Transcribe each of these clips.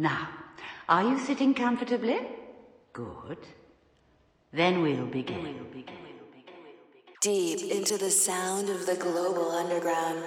Now, are you sitting comfortably? Good. Then we'll begin. Deep into the sound of the global underground.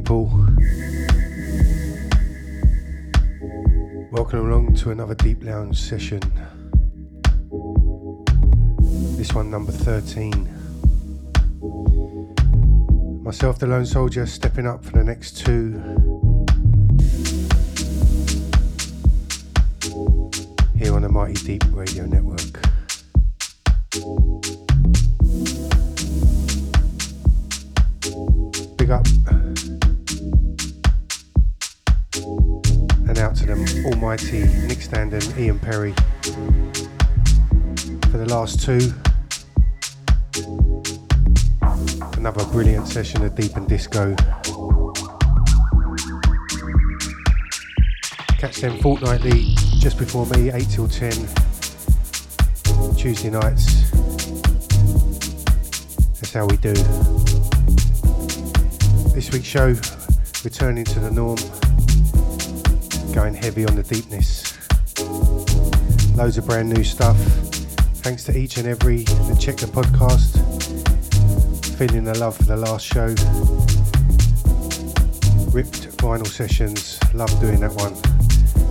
People? Welcome along to another Deep Lounge session. This one, number 13. Myself, the Lone Soldier, stepping up for the next two. Here on the Mighty Deep Radio Network. Out to them almighty Nick Stand and Ian Perry for the last two. Another brilliant session of Deep and Disco. Catch them fortnightly just before me, 8 till 10. Tuesday nights. That's how we do. This week's show, returning to the norm, going heavy on the deepness. Loads of brand new stuff. Thanks to each and every that checked the podcast. Feeling the love for the last show. Ripped vinyl sessions. Love doing that one.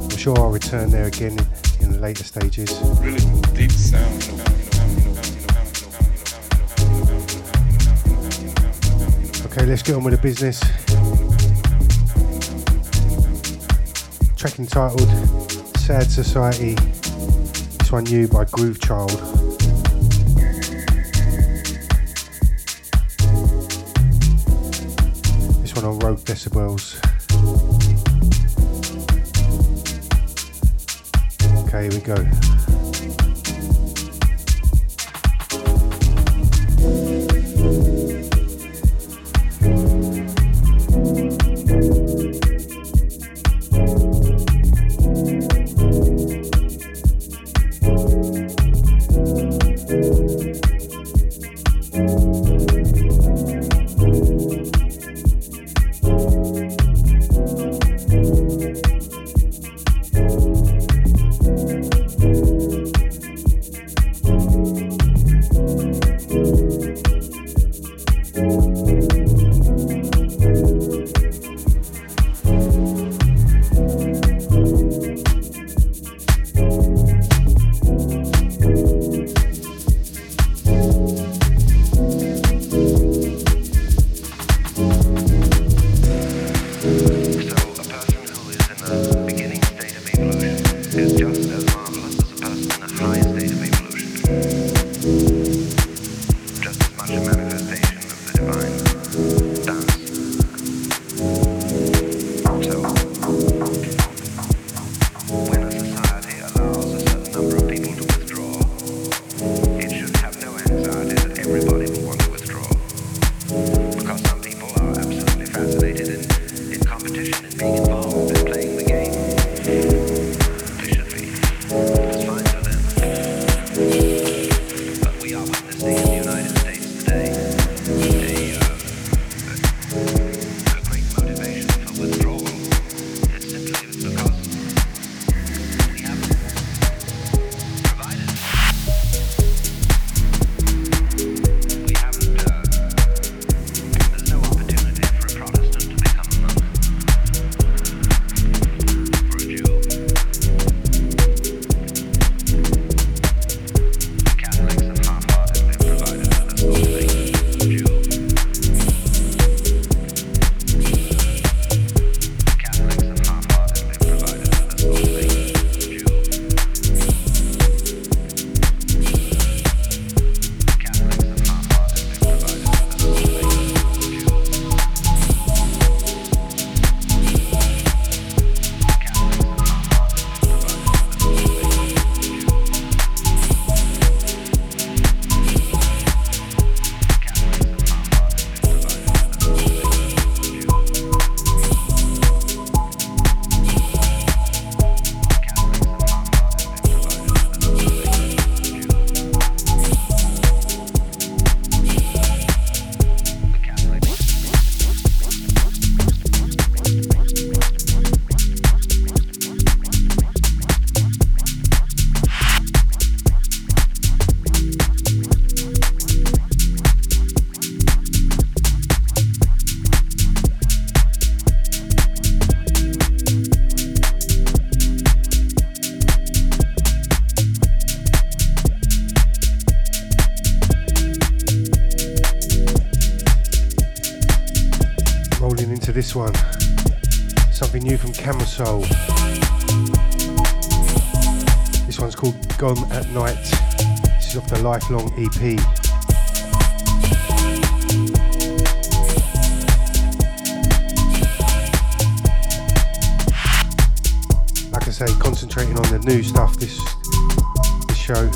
I'm sure I'll return there again in the later stages. really deep sound. Okay, let's get on with the business. Track entitled Sad Society. This one new by Groove Child. This one on Rogue Decibels. Okay, here we go. Lifelong EP. Like I say, concentrating on the new stuff this, this show.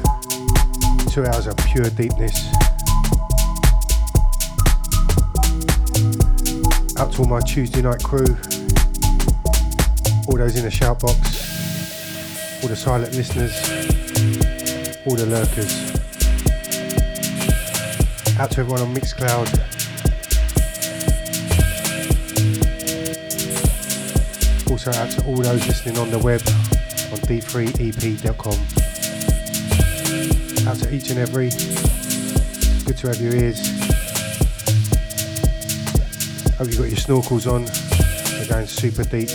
Two hours of pure deepness. Out to all my Tuesday night crew, all those in the shout box, all the silent listeners, all the lurkers. Out to everyone on Mixcloud. Also out to all those listening on the web on d3ep.com. Out to each and every. Good to have your ears. Hope you've got your snorkels on. They're going super deep.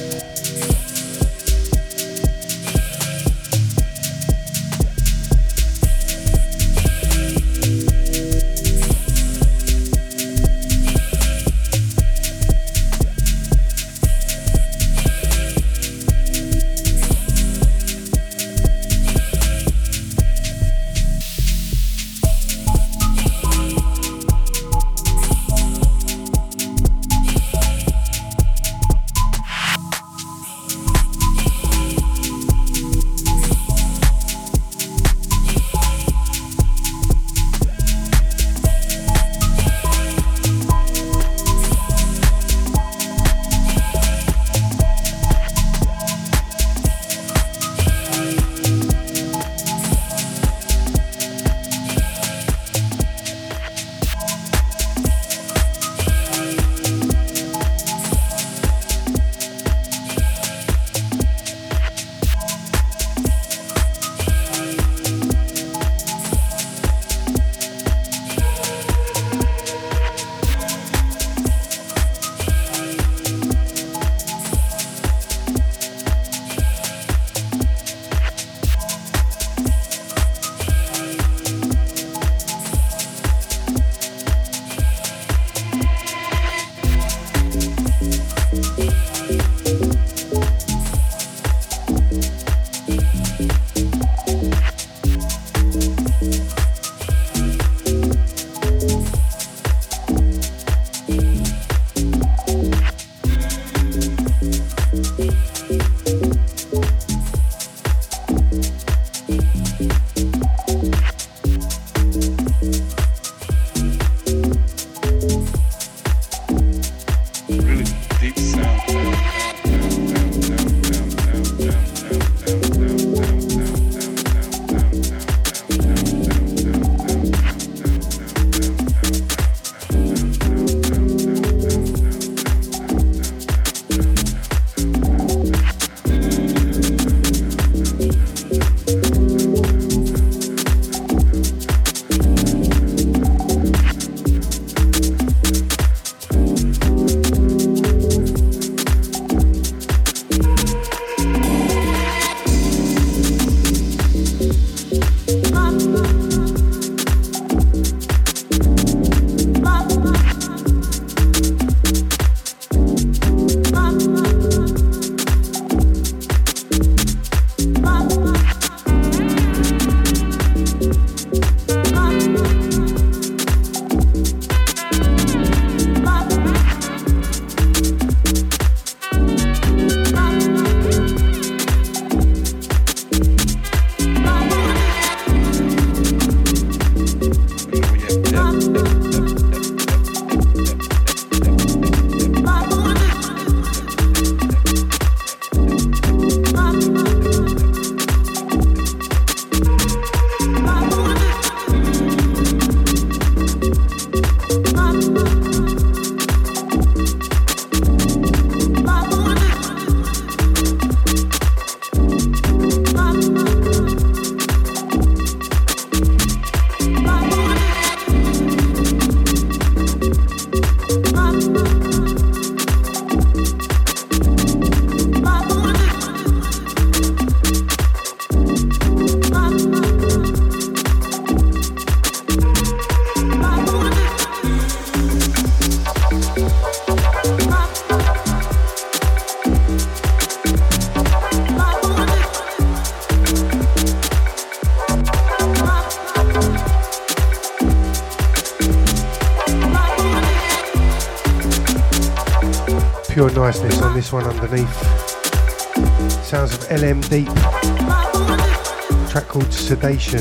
This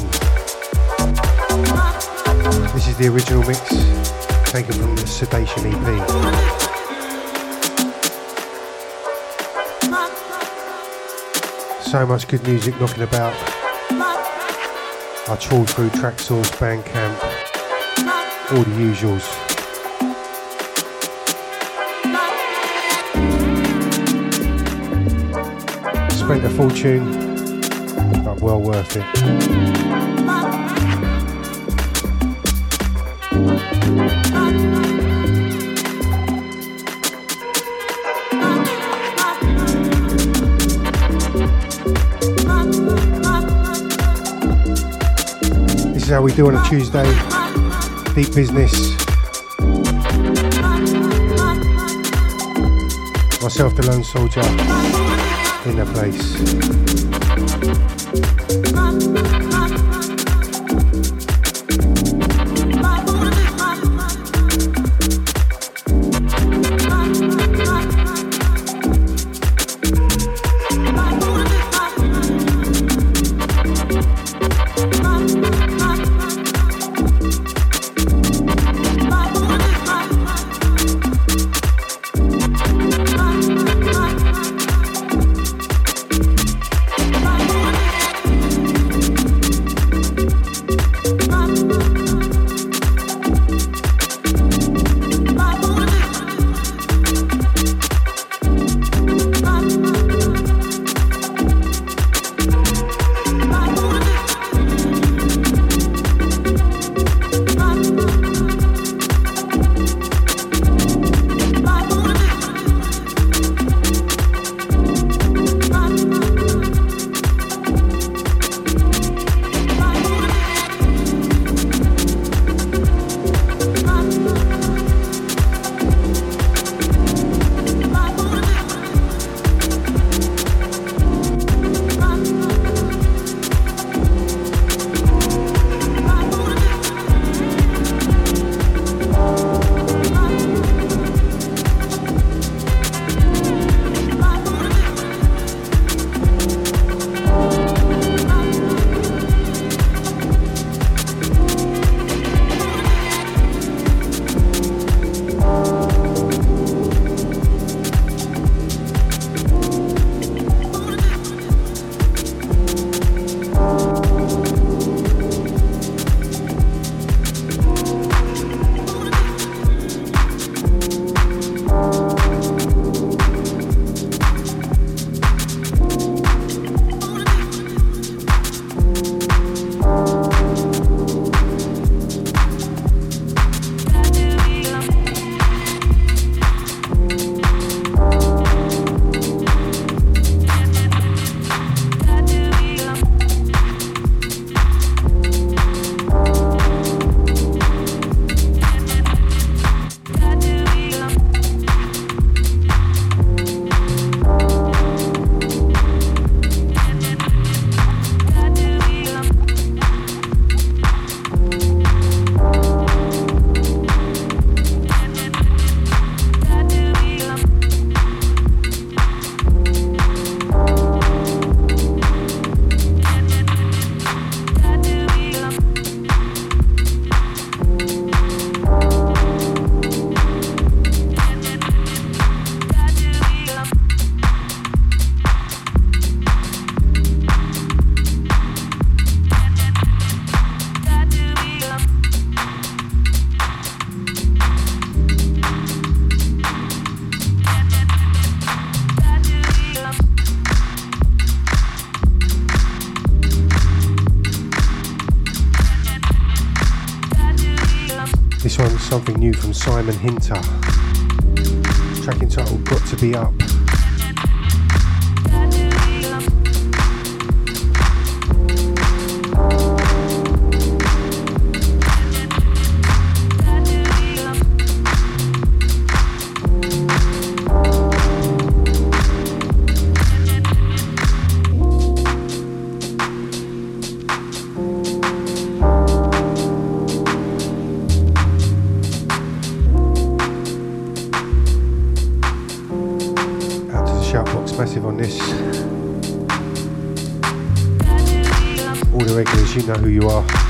is the original mix taken from the Sedation EP. So much good music knocking about. I trawled through Traxsource, Bandcamp, all the usuals. spent a fortune, well worth it. This is how we do on a Tuesday. Deep business. Myself, the lone soldier in a place. Come, come, come. Something new from Simon Hinter. Track entitled Got to Be Up. Know who you are.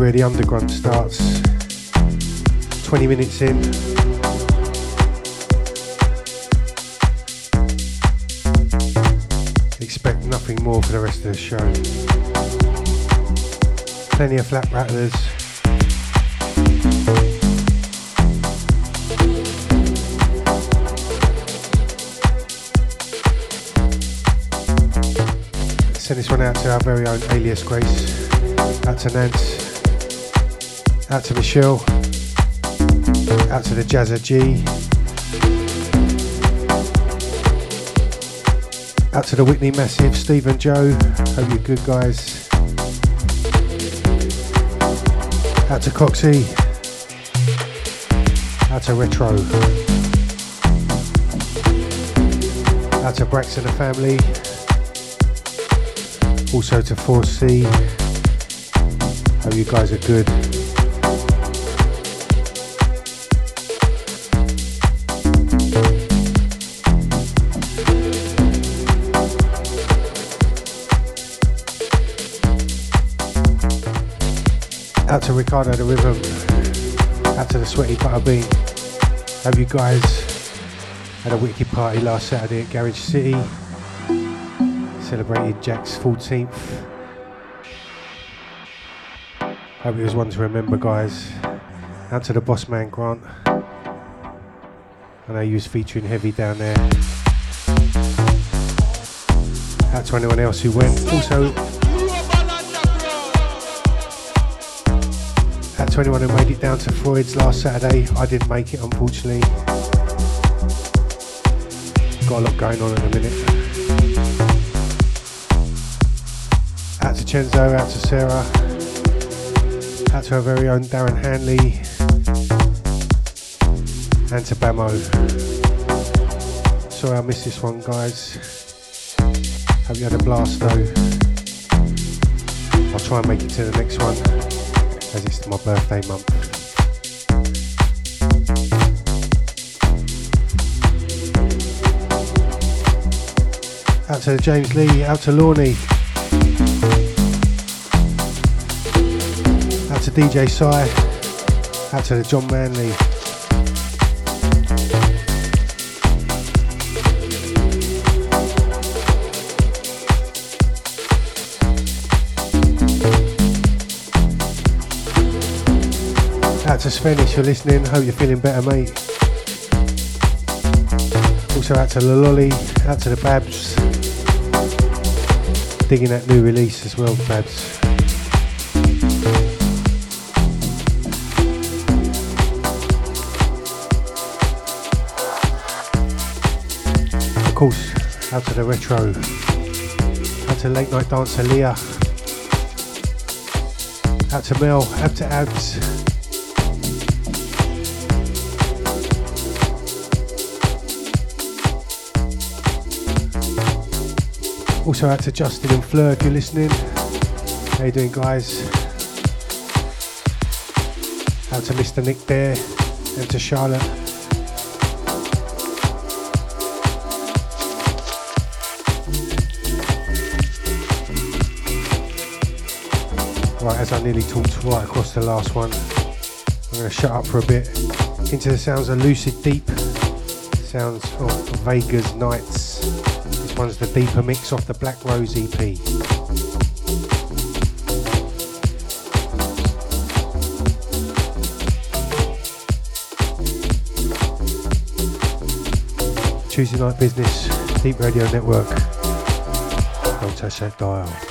Where the underground starts. 20 minutes in. Expect nothing more for the rest of the show. Plenty of flat rattlers. Send this one out to our very own Alias Grace, out to Nance. Out to Michelle. Out to the Jazza G. Out to the Whitney Massive, Steve and Joe. Hope you're good, guys. Out to Coxie. Out to Retro. Out to Braxton and the family. Also to 4C. Hope you guys are good. To Ricardo the Rhythm. Out to the Sweaty Butterbean. Hope you guys had a wicked party last Saturday at Garage City. Celebrated Jack's 14th. Hope it was one to remember, guys. Out to the boss man Grant. I know was featuring heavy down there. Out to anyone else who went. Also, out to anyone who made it down to Freud's last Saturday. I didn't make it, unfortunately. Got a lot going on in a minute. Out to Chenzo, out to Sarah, out to our very own Darren Hanley, and to Bamo. Sorry I missed this one, guys. Hope you had a blast though. I'll try and make it to the next one, as it's my birthday month. Out to James Lee, out to Lorney. Out to DJ Sai, out to John Manley. Out to Sven if you're listening, hope you're feeling better, mate. Also out to Lolly, out to the Babs. Digging that new release as well, Babs. Of course, out to the retro. Out to late night dancer Leah. Out to Mel, out to Abs. Also out to Justin and Fleur if you're listening. How you doing guys? Out to Mr. Nick there and to Charlotte. Right, as I nearly talked right across the last one, I'm going to shut up for a bit. Into the sounds of Lucid Deep, sounds of Vegas Nights. One's the deeper mix off the Black Rose EP. Tuesday night business, Deep Radio Network. Don't touch that dial.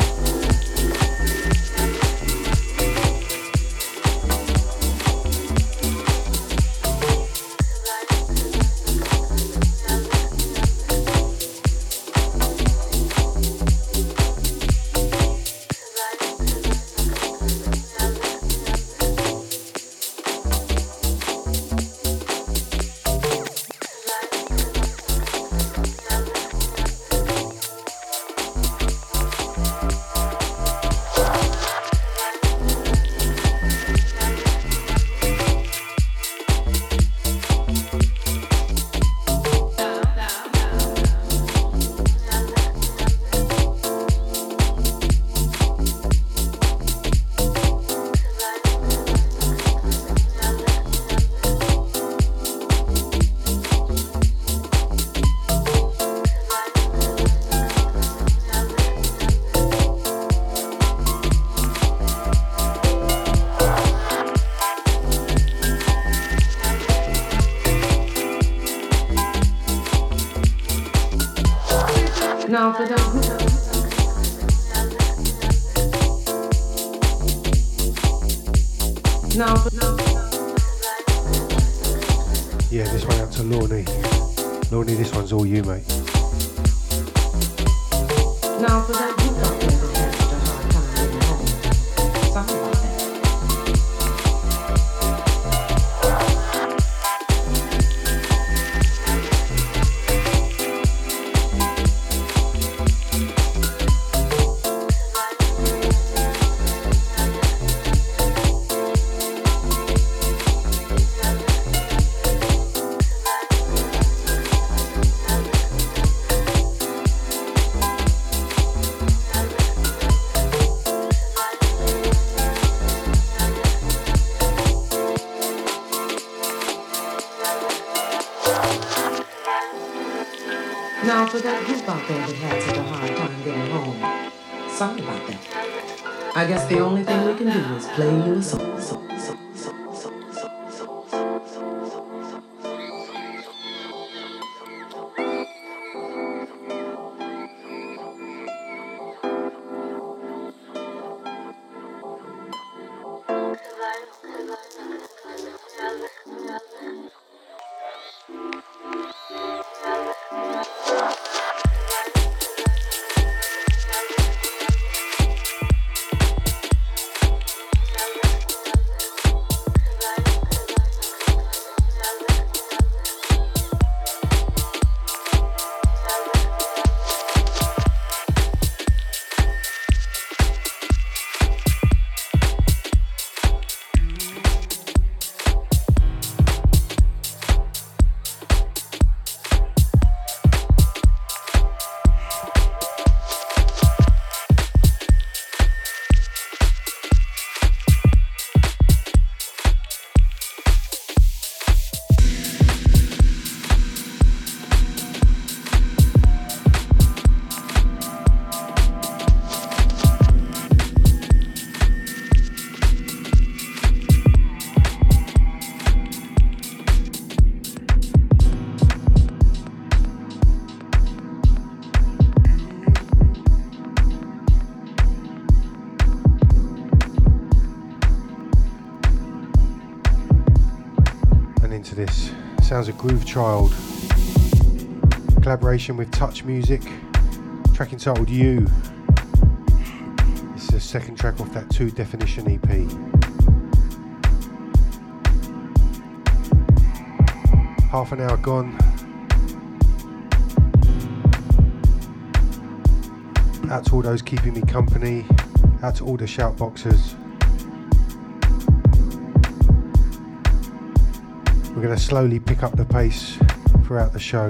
This. Sounds of Groove Child. Collaboration with Touch Music. Track entitled You. This is the second track off that two definition EP. Half an hour gone. Out to all those keeping me company. Out to all the shout boxers. We're going to slowly pick up the pace throughout the show.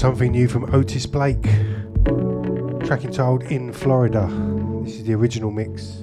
Something new from Otis Blake, track entitled In Florida. This is the original mix.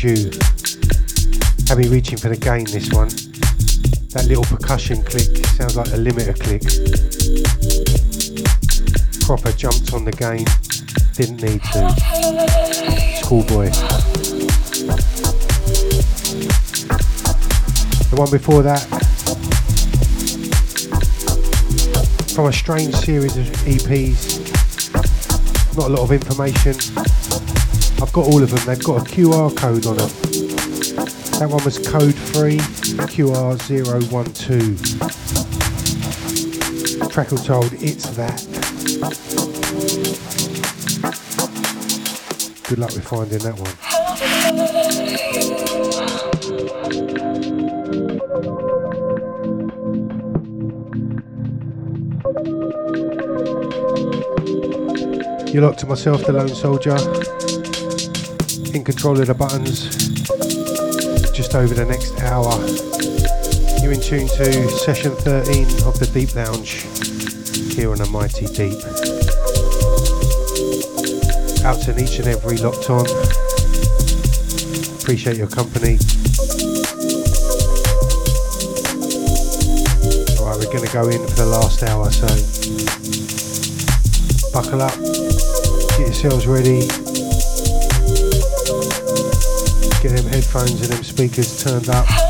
I Found You. Reaching for the gain this one. That little percussion click sounds like a limiter click. Proper jumped on the gain. Didn't need to. Schoolboy. The one before that, from a strange series of EPs, not a lot of information. I've got all of them, they've got a QR code on them. That one was code 3 QR012. Track told it's that. Good luck with finding that one. You're locked to myself, the lone soldier, in control of the buttons. Just over the next hour, you're in tune to session 13 of the D3EP Lounge here on a mighty deep. Out to each and every locked on. Appreciate your company. Alright, we're going to go in for the last hour, so buckle up, get yourselves ready, get them headphones and them speakers turned up.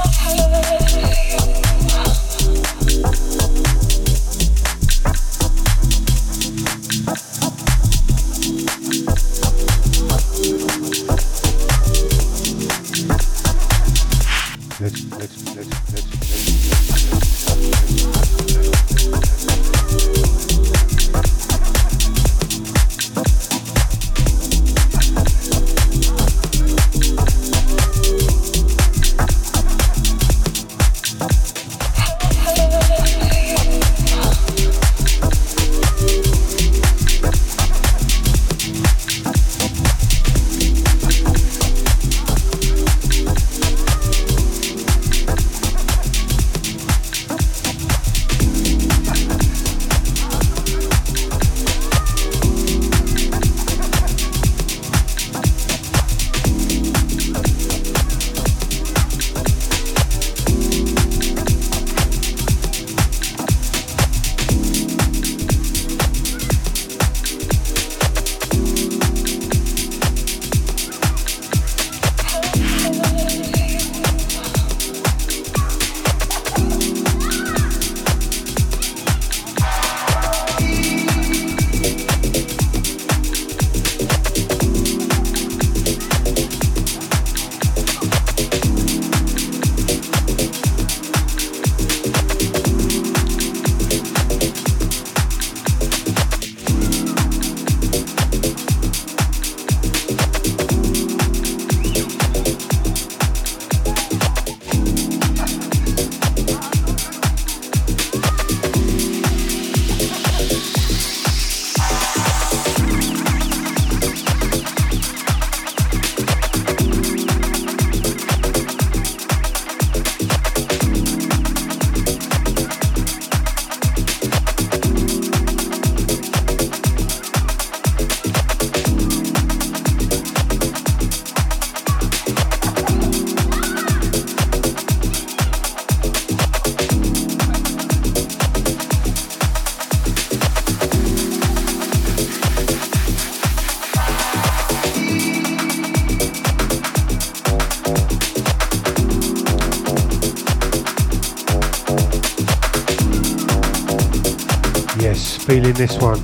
This one.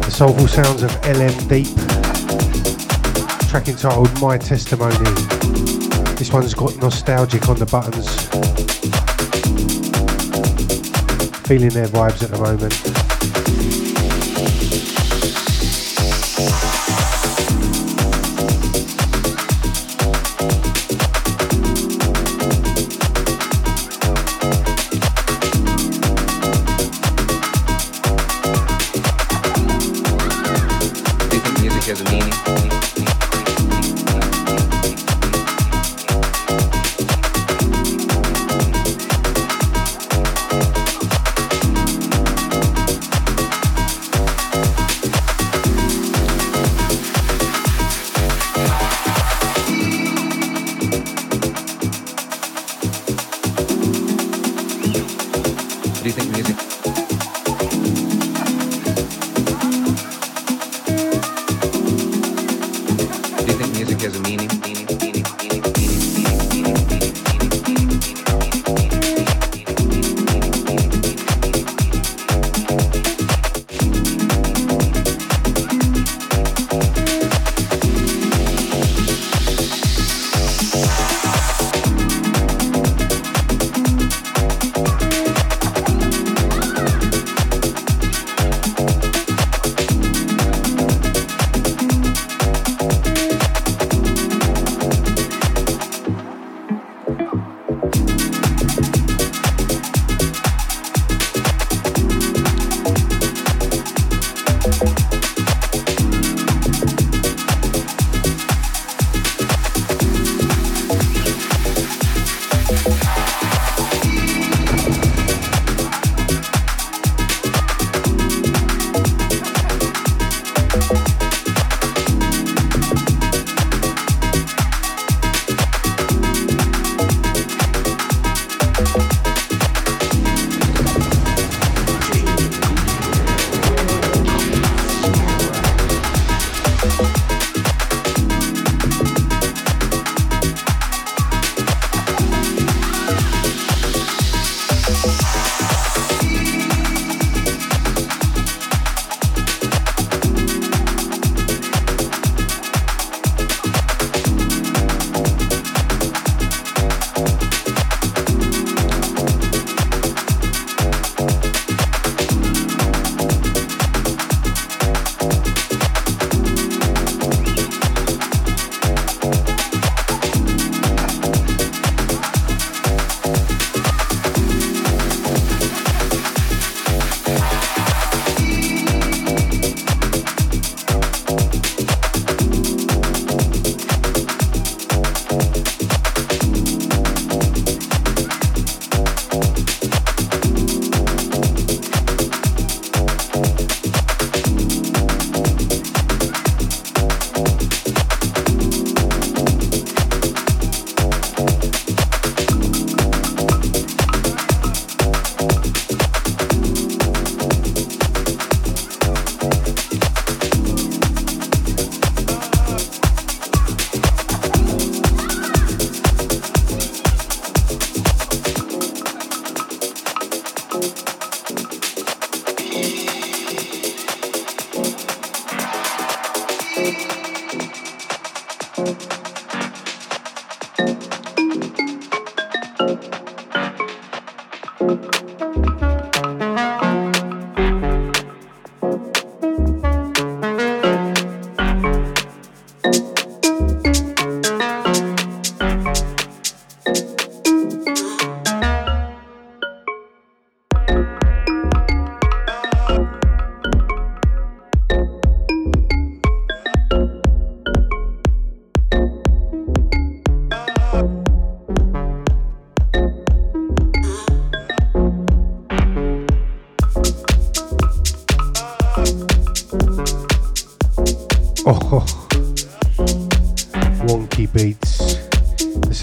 The soulful sounds of LM Deep. Track entitled My Testimony. This one's got nostalgic on the buttons. Feeling their vibes at the moment. Has a meaning?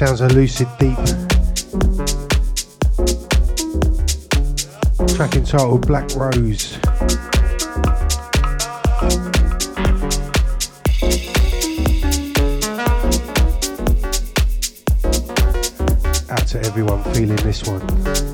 Sounds of Lucid Deep. Track entitled Black Rose. Out to everyone feeling this one.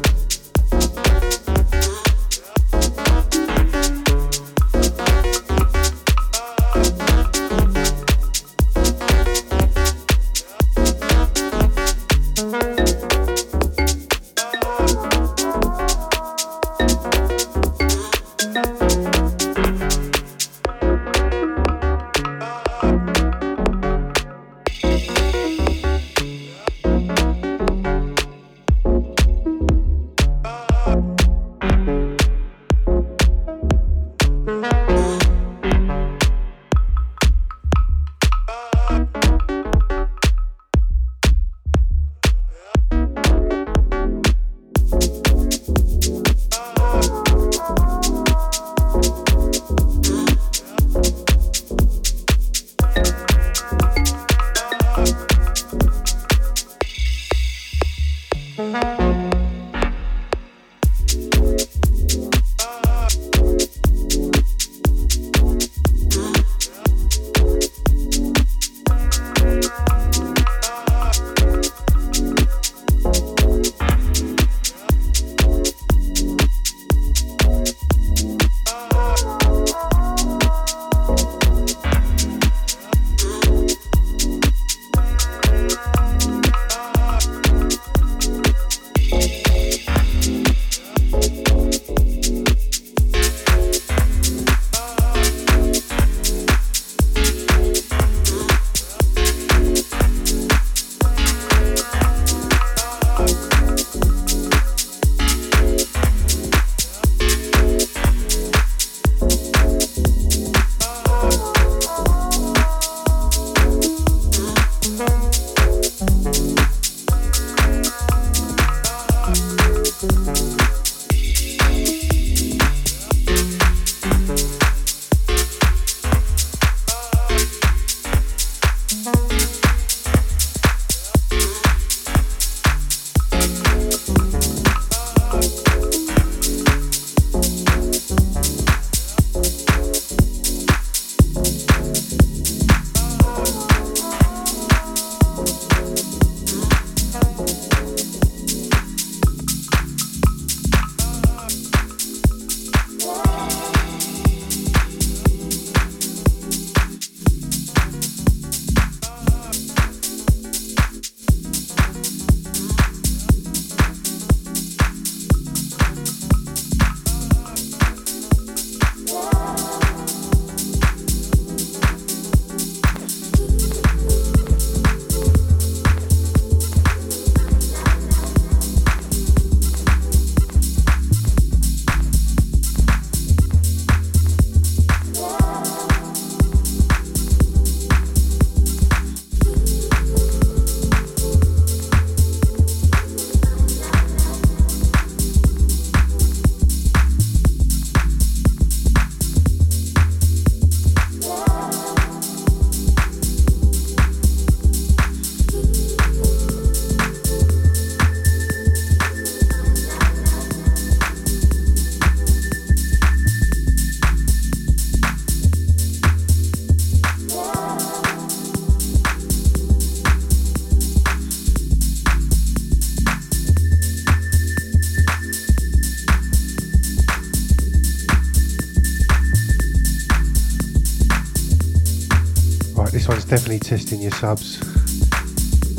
testing your subs.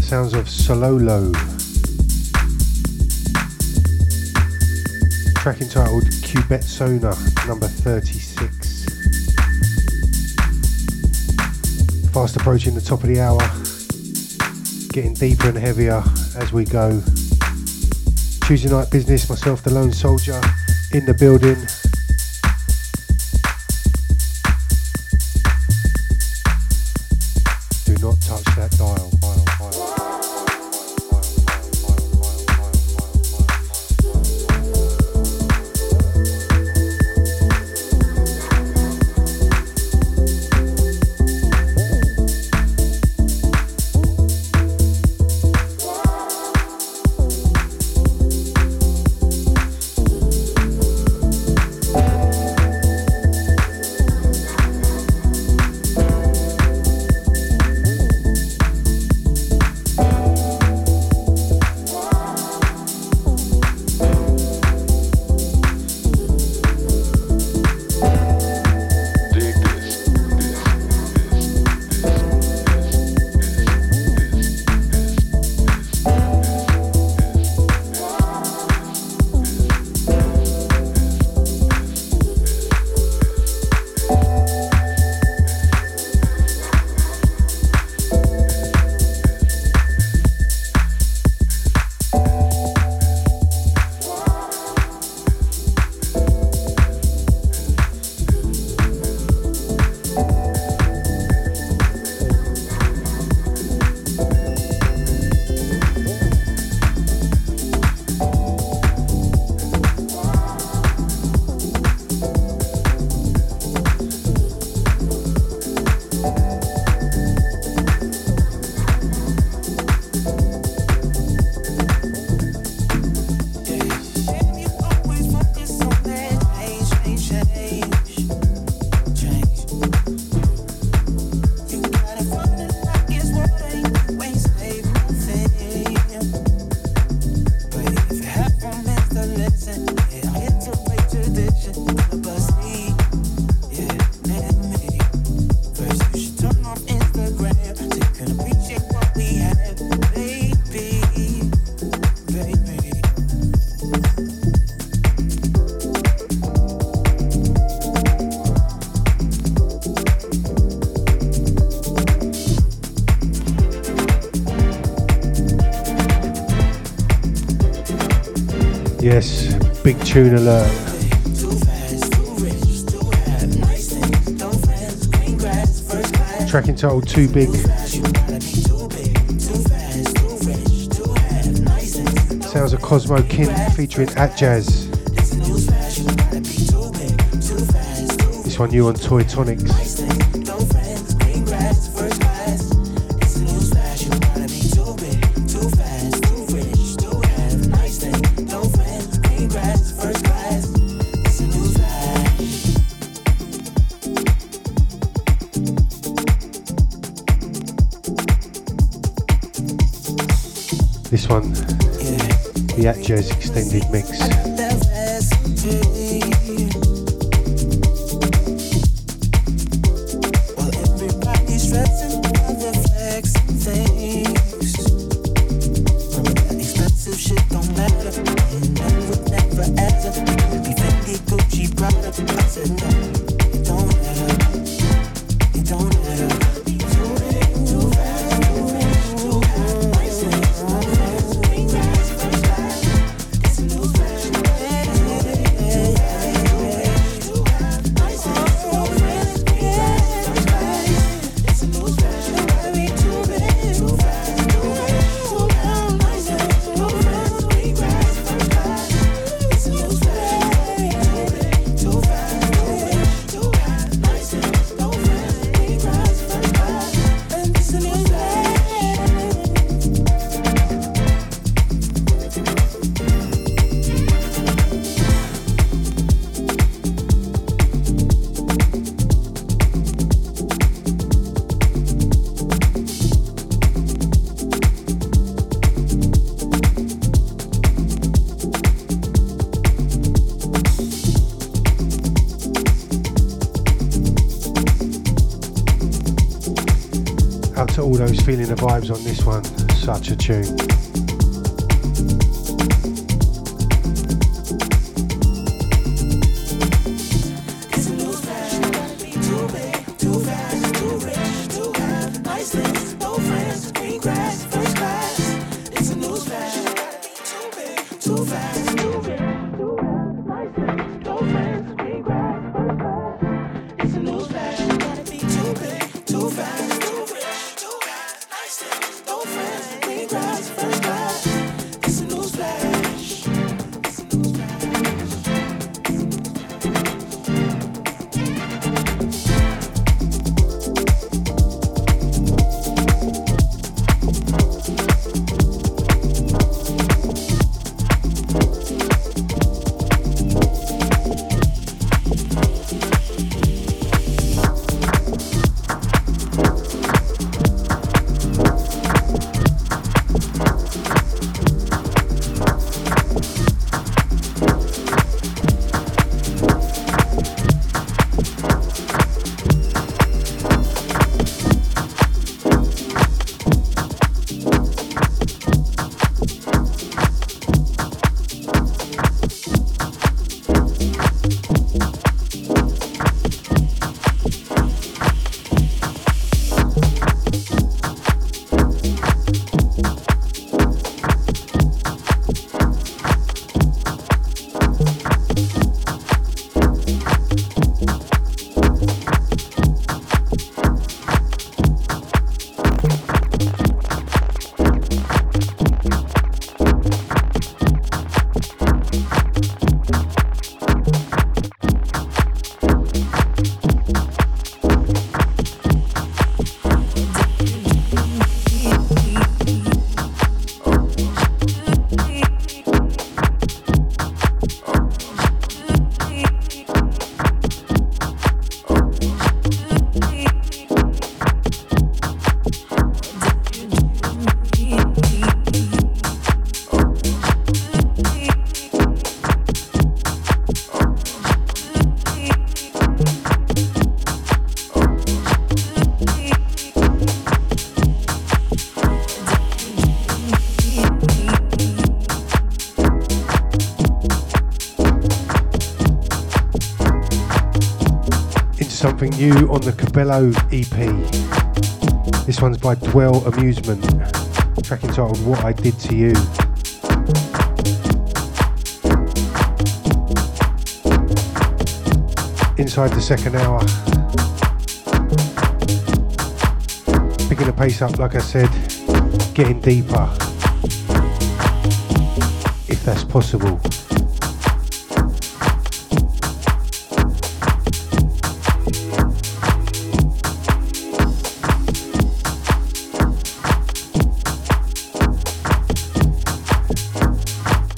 Sounds of Sololo. Track entitled Cubetsona, number 36. Fast approaching the top of the hour. Getting deeper and heavier as we go. Tuesday night business, myself, the Lone Soldier, in the building. Big tune alert. Track entitled Too Big. Sounds of Cosmo Kin featuring Atjazz. This one new on Toy Tonics. Atjazz extended mix. Feeling the vibes on this one. Such a tune. New on the Cabello EP. This one's by Dwell Amusement, track entitled What I Did to You. Inside the second hour. Picking the pace up, like I said, getting deeper. If that's possible.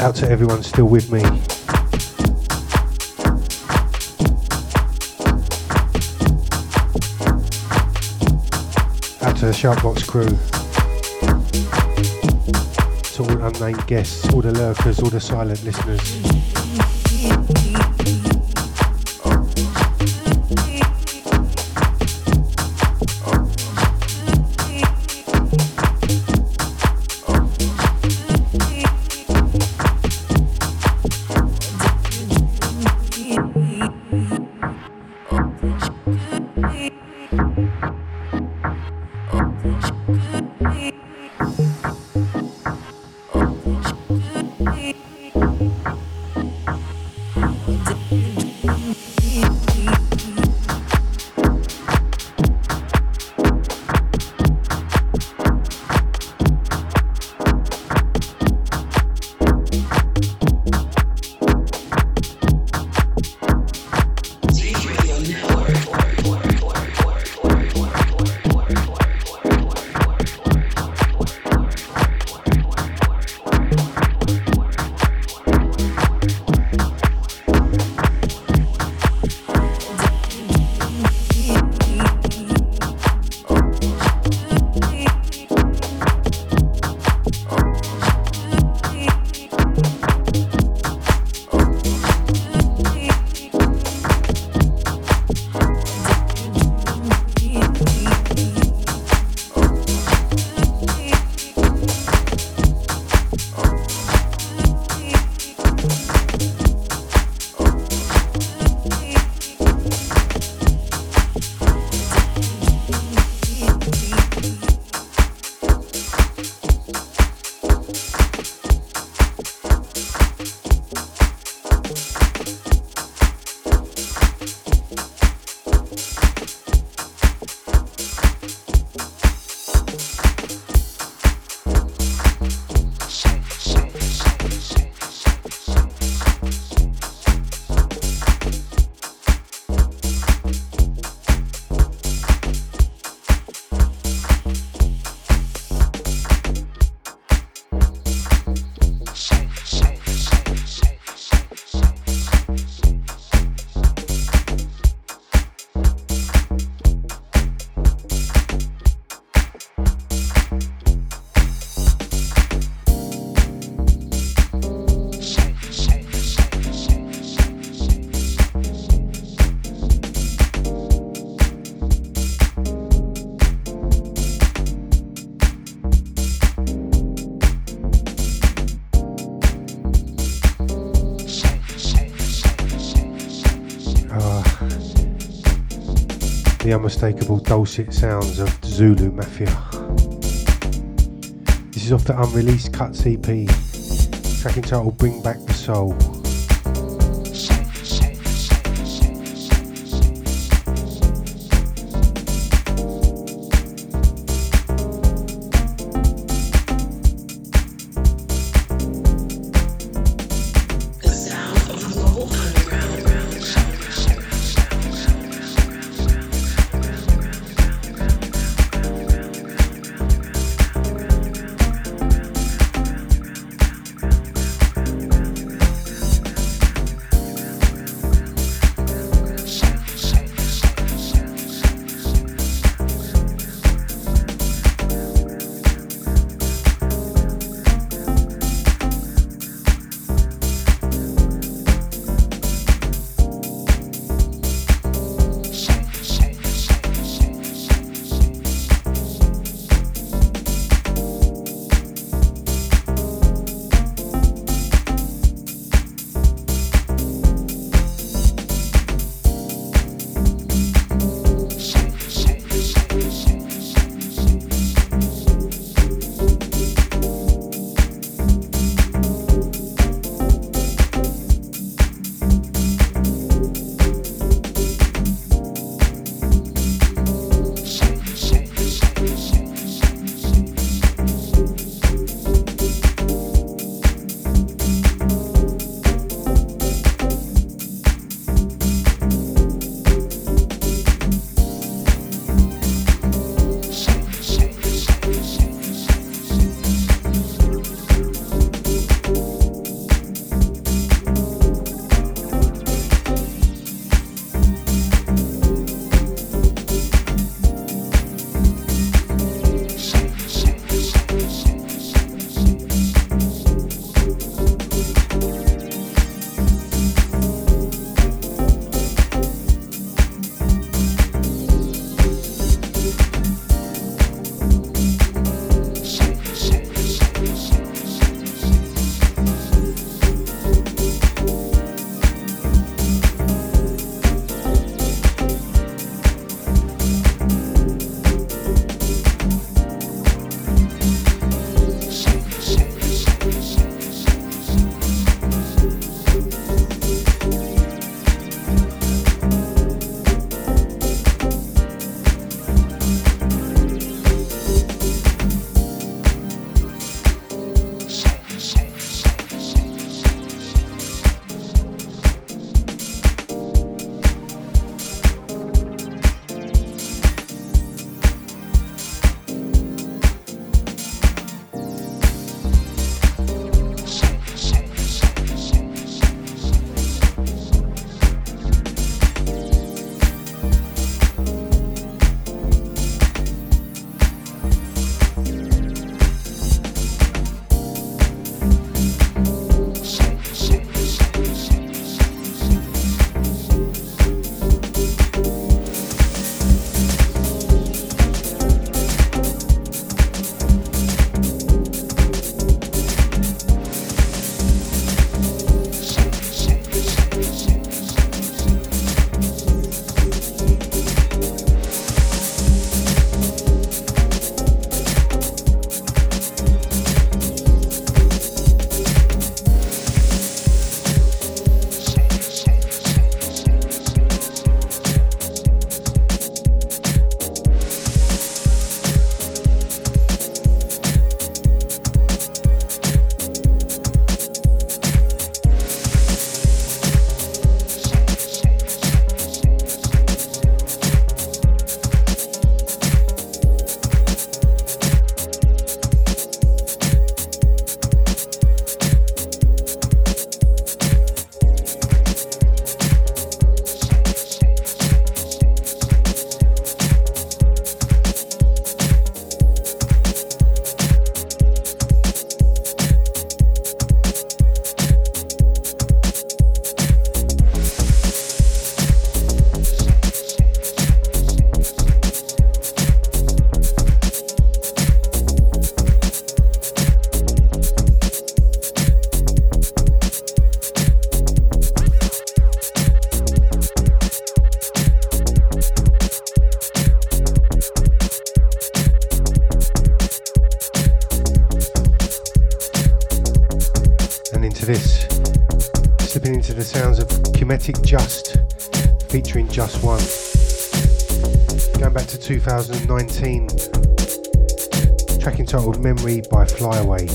Out to everyone still with me. Out to the Sharpbox crew. To all unnamed guests, all the lurkers, all the silent listeners. Unmistakable dulcet sounds of Zulu Mafia. This is off the unreleased Cuts EP, track entitled Bring Back the Soul. Just featuring Just One. Going back to 2019. Track entitled Memory by Flyaway.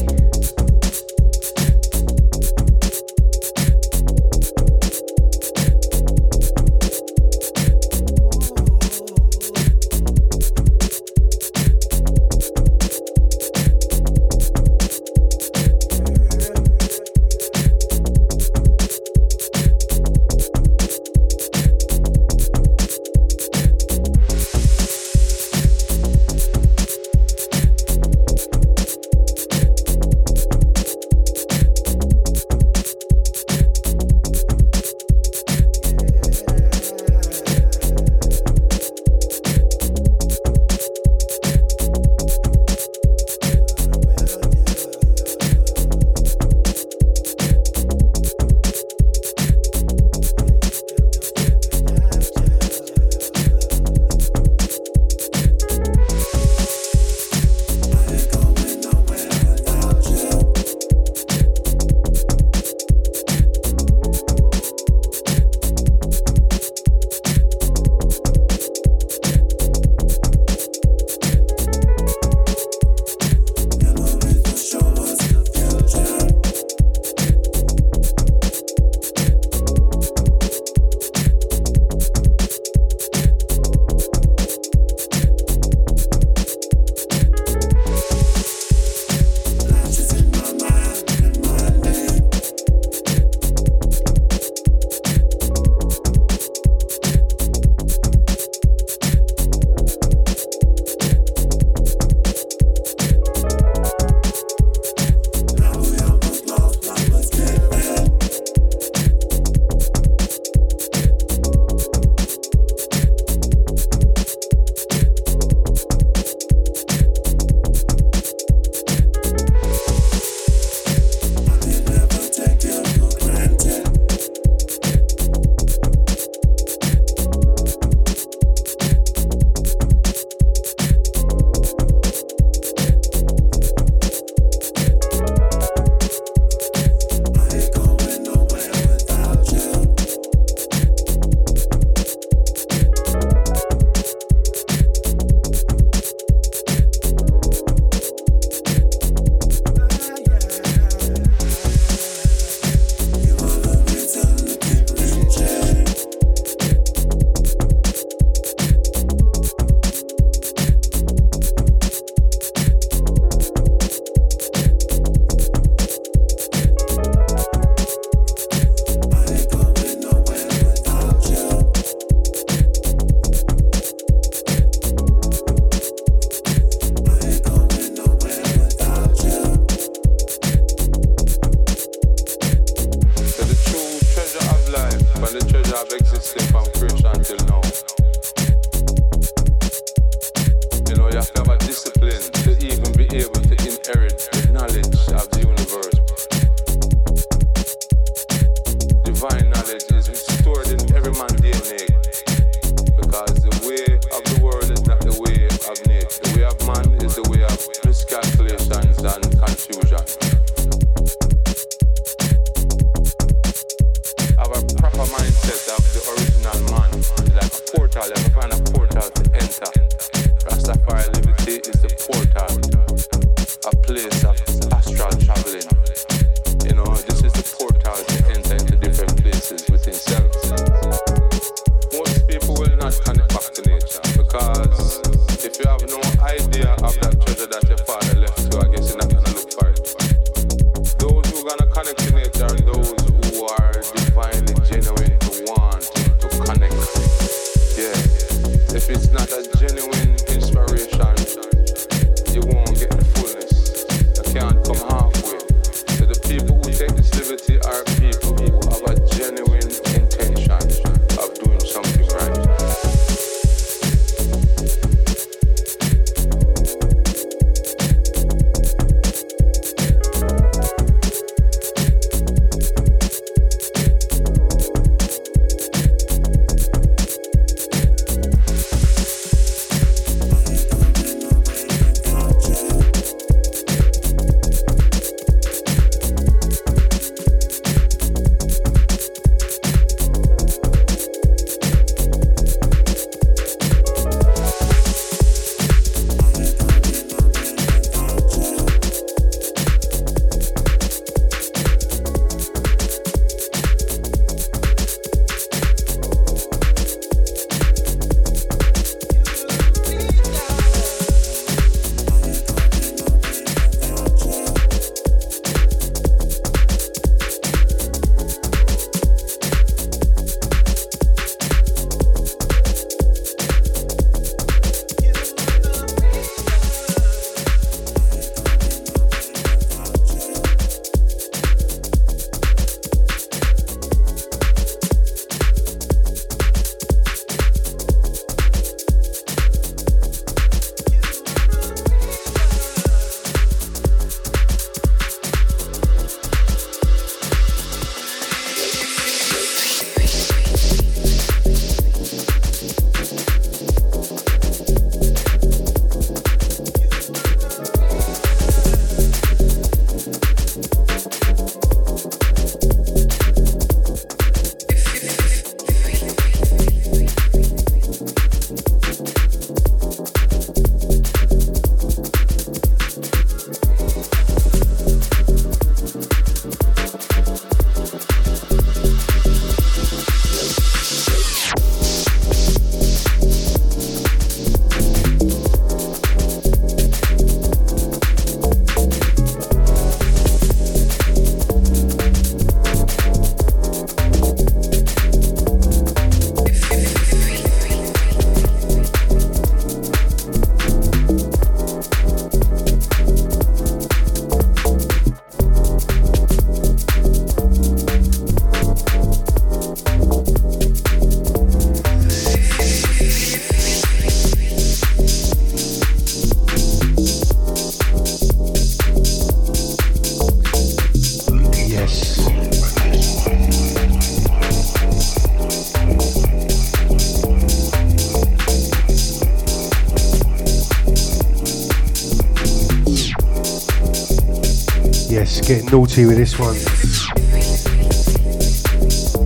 Getting naughty with this one.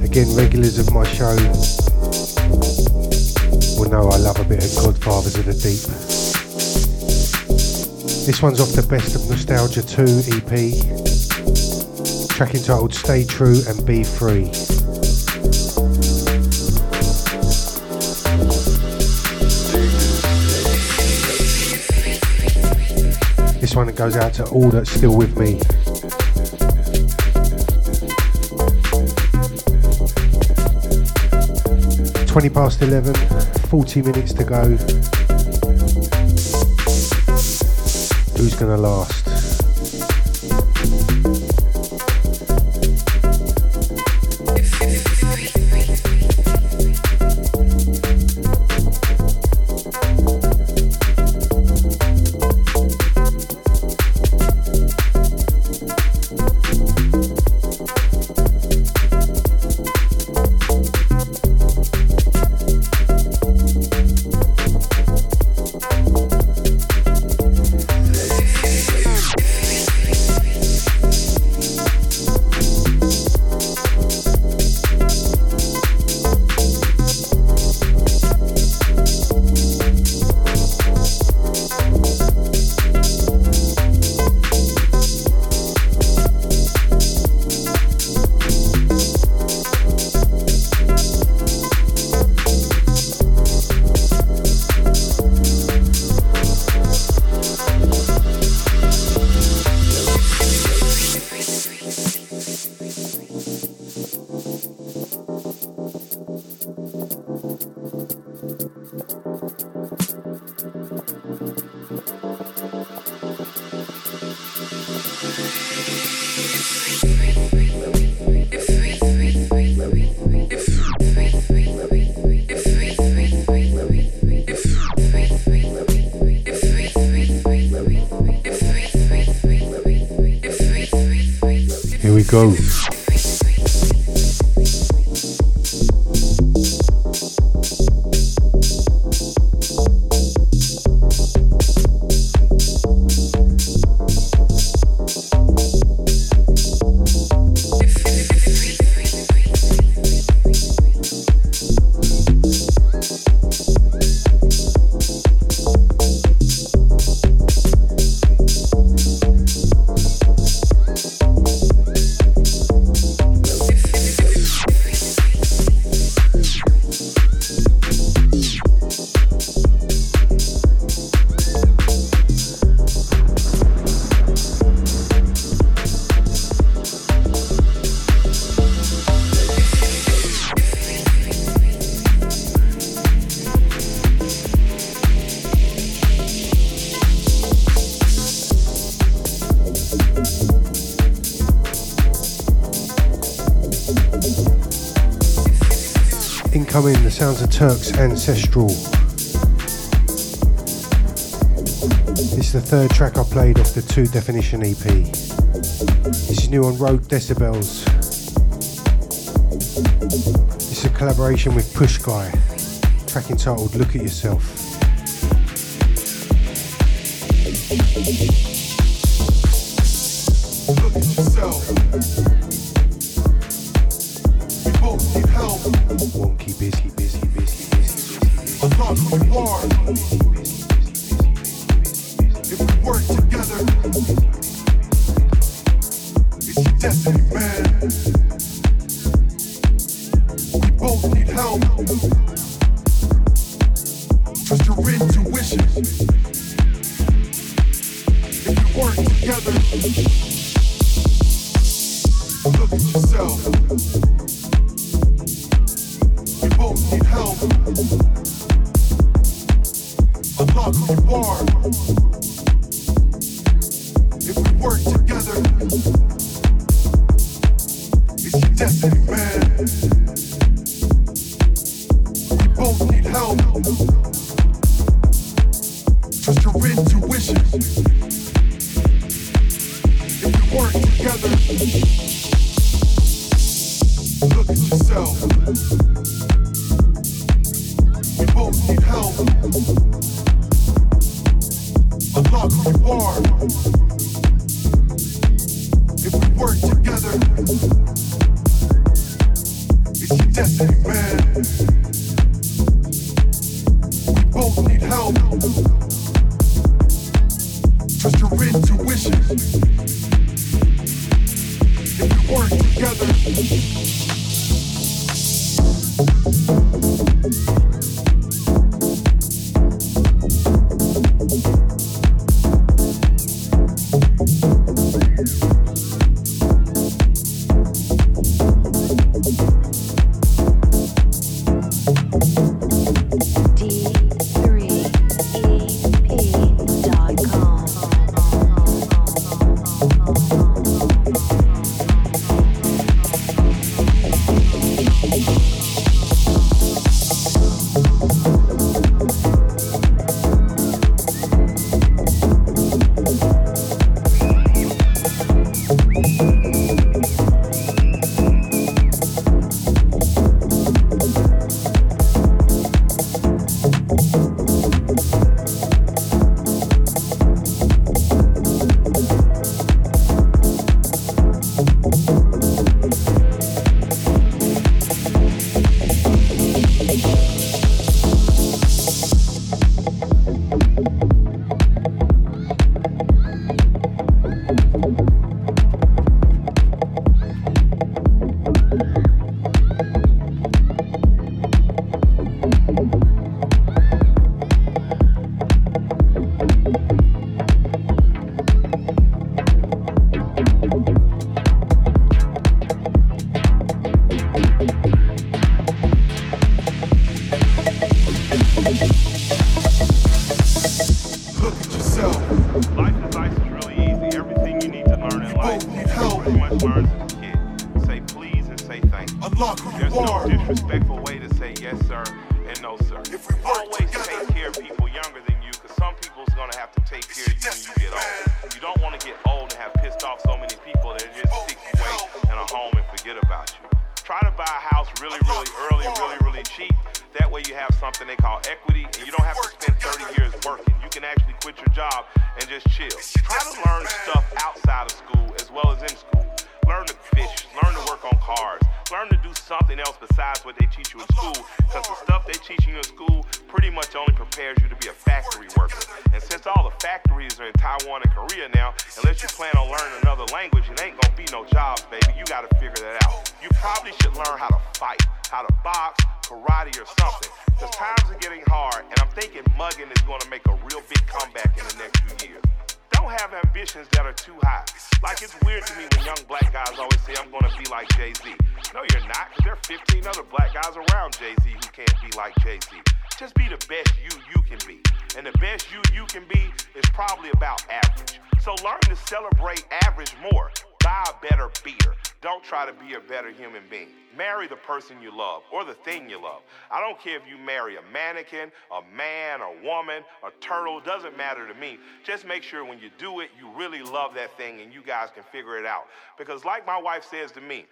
Again, regulars of my show will know I love a bit of Godfathers of the Deep. This one's off the Best of Nostalgia 2 EP, track entitled Stay True and Be Free. This one goes out to all that's still with me. Twenty past eleven, 40 minutes to go. Who's gonna last? Sounds of Turk's Ancestral. This is the third track I played off the Two Definition EP. This is new on Rogue Decibels. This is a collaboration with Push Guy, track entitled Look at Yourself. Your intuition. If work together. Mannequin, a man, a woman, a turtle, doesn't matter to me. Just make sure when you do it, you really love that thing and you guys can figure it out. Because, like my wife says to me,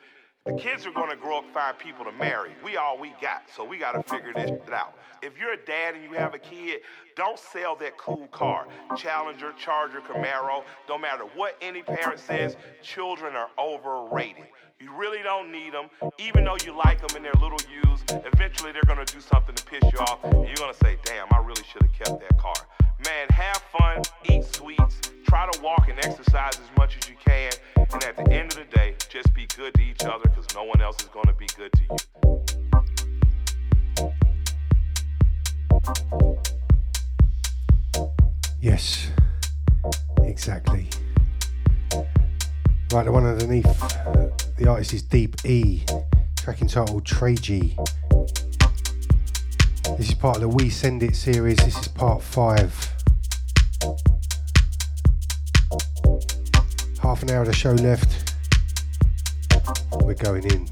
the kids are gonna grow up find people to marry. We all we got, so we gotta figure this out. If you're a dad and you have a kid, don't sell that cool car. Challenger, Charger, Camaro, don't matter what any parent says, children are overrated. You really don't need them, even though you like them and they're little used. Eventually, they're gonna do something to piss you off, and you're gonna say, "Damn, I really should have kept that car." Man, have fun, eat sweets, try to walk and exercise as much as you can, and at the end of the day, just be good to each other because no one else is gonna be good to you. Yes, exactly. Right, the one underneath, uh, the artist is Deep E, track entitled G. This is part of the We Send It series, this is part five. Half an hour of the show left. We're going in.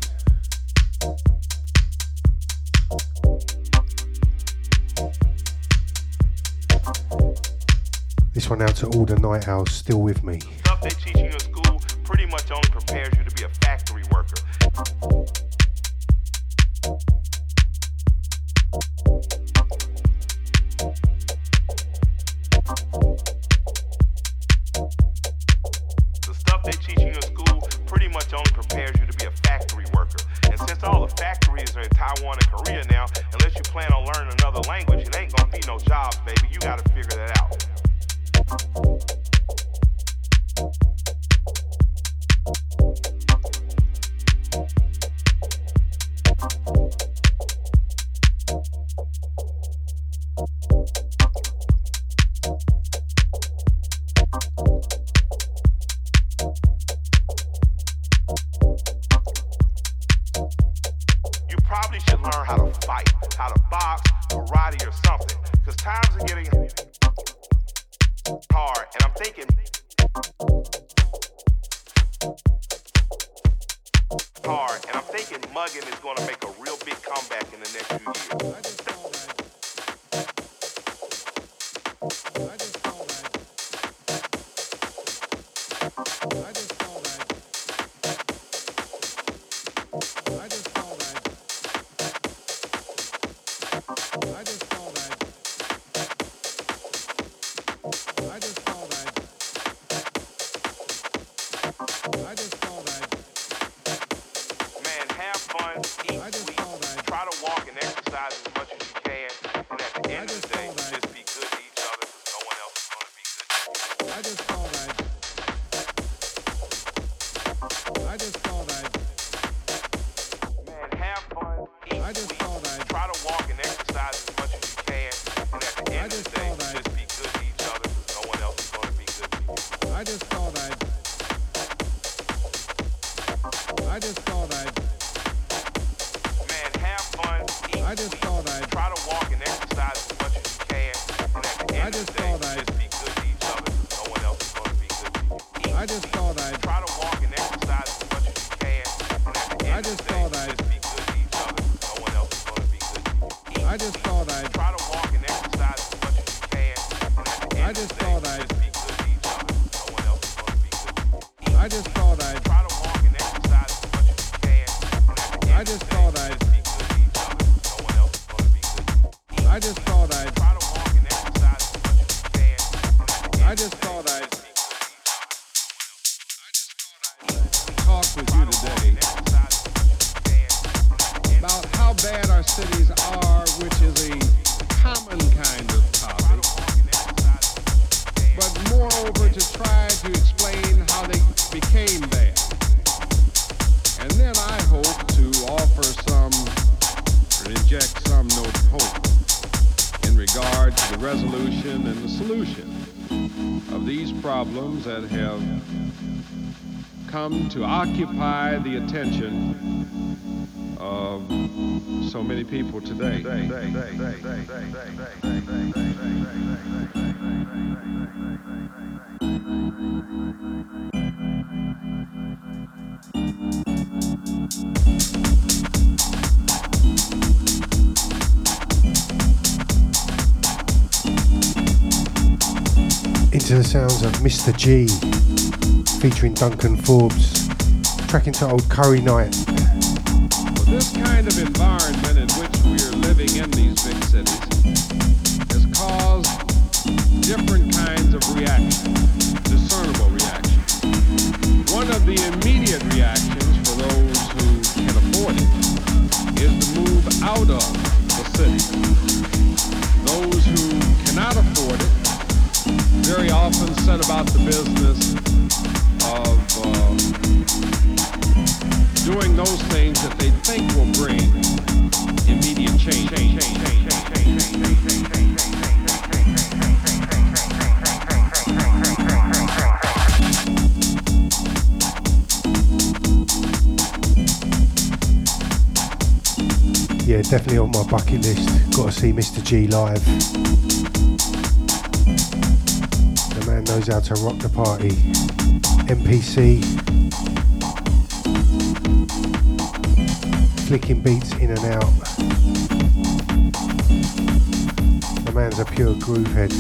This one out to all the night owls still with me. Stuff they resolution and the solution of these problems that have come to occupy the attention of so many people today. Thank you. to the sounds of Mr. G featuring Duncan Forbes, Tracking to old Curry Night. Well, this kind of environment in which we are living in these big cities has caused different kinds of reactions, discernible reactions. One of the immediate reactions for those who can afford it is to move out of very often set about the business of uh, doing those things that they think will bring immediate change. change, change, change yeah, definitely on my bucket list. Got to see Mr. G live goes out to Rock the Party, MPC, flicking beats in and out. The man's a pure groovehead.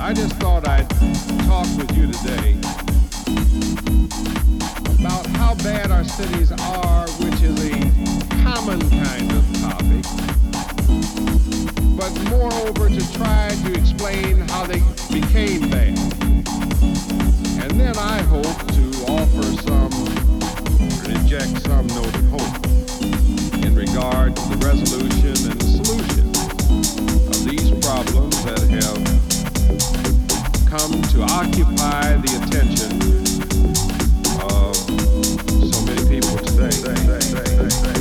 I just thought I'd talk with you today about how bad our cities are, which is a common kind of topic but moreover to try to explain how they became bad, And then I hope to offer some, inject some note of hope in regard to the resolution and the solution of these problems that have come to occupy the attention of so many people today.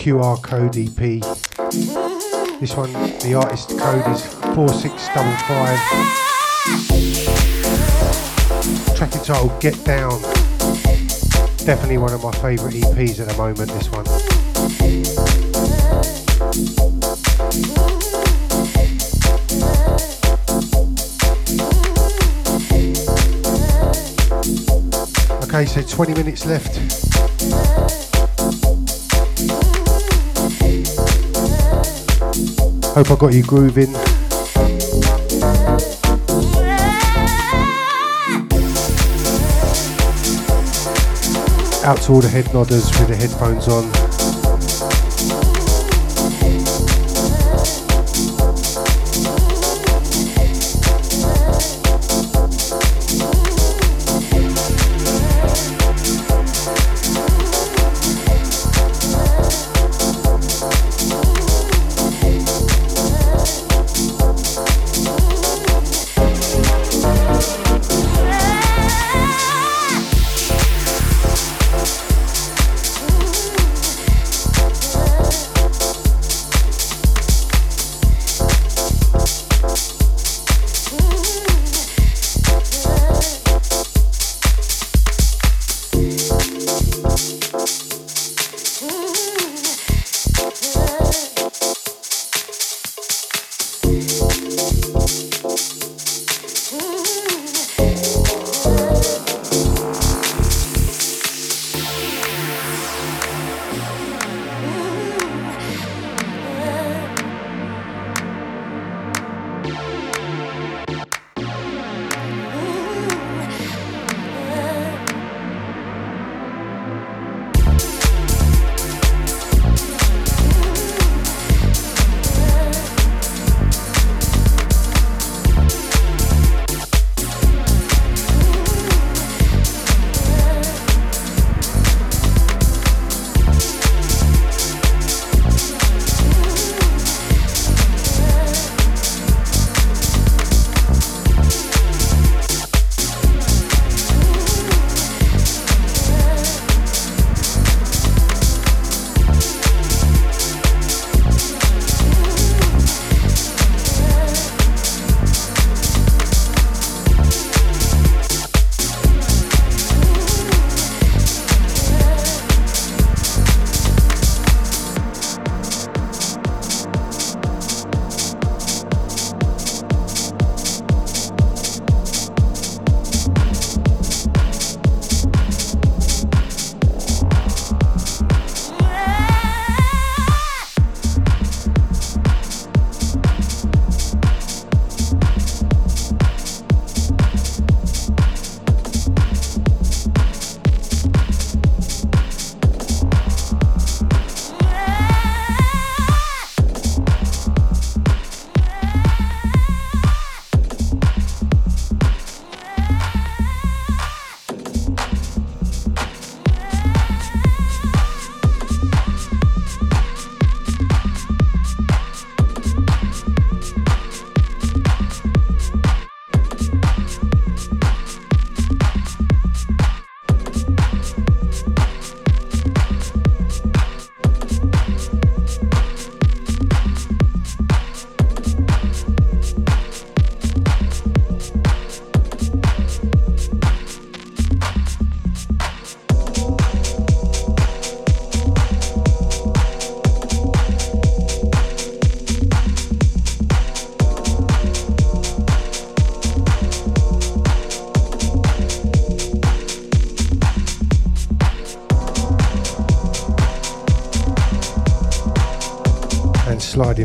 QR code EP. This one, the artist code is 4655. Track entitled Get Down. Definitely one of my favourite EPs at the moment, this one. Okay, so 20 minutes left. Hope I got you grooving. Out to all the head nodders with the headphones on.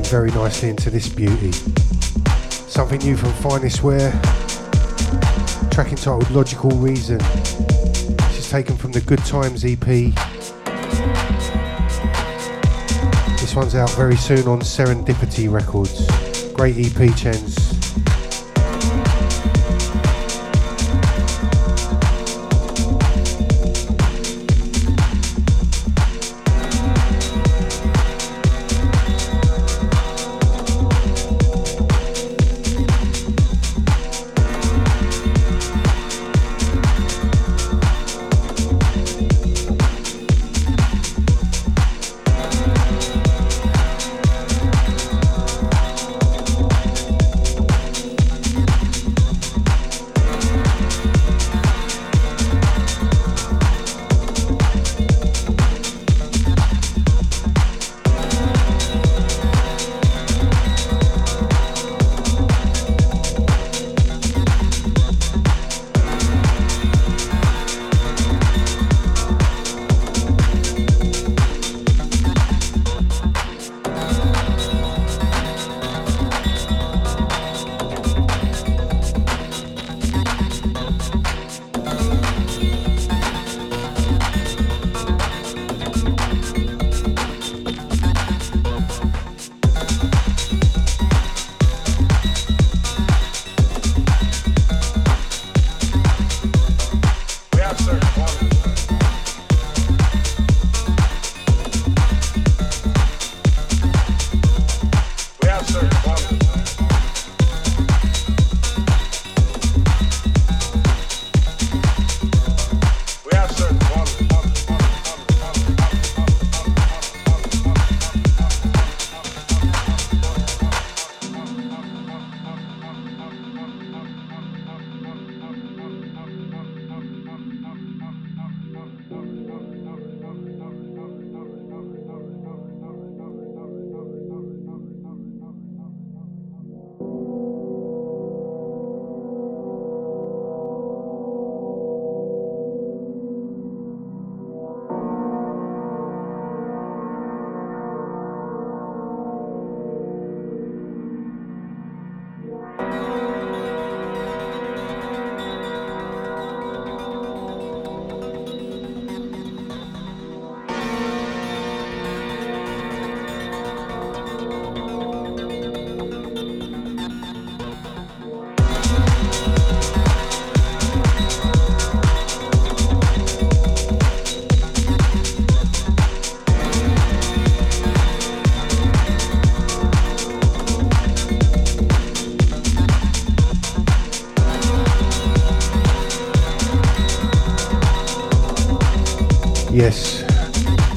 Very nicely into this beauty. Something new from Finest Wear, track entitled Logical Reason. This is taken from the Good Times EP. This one's out very soon on Serendipity Records. Great EP, Chens.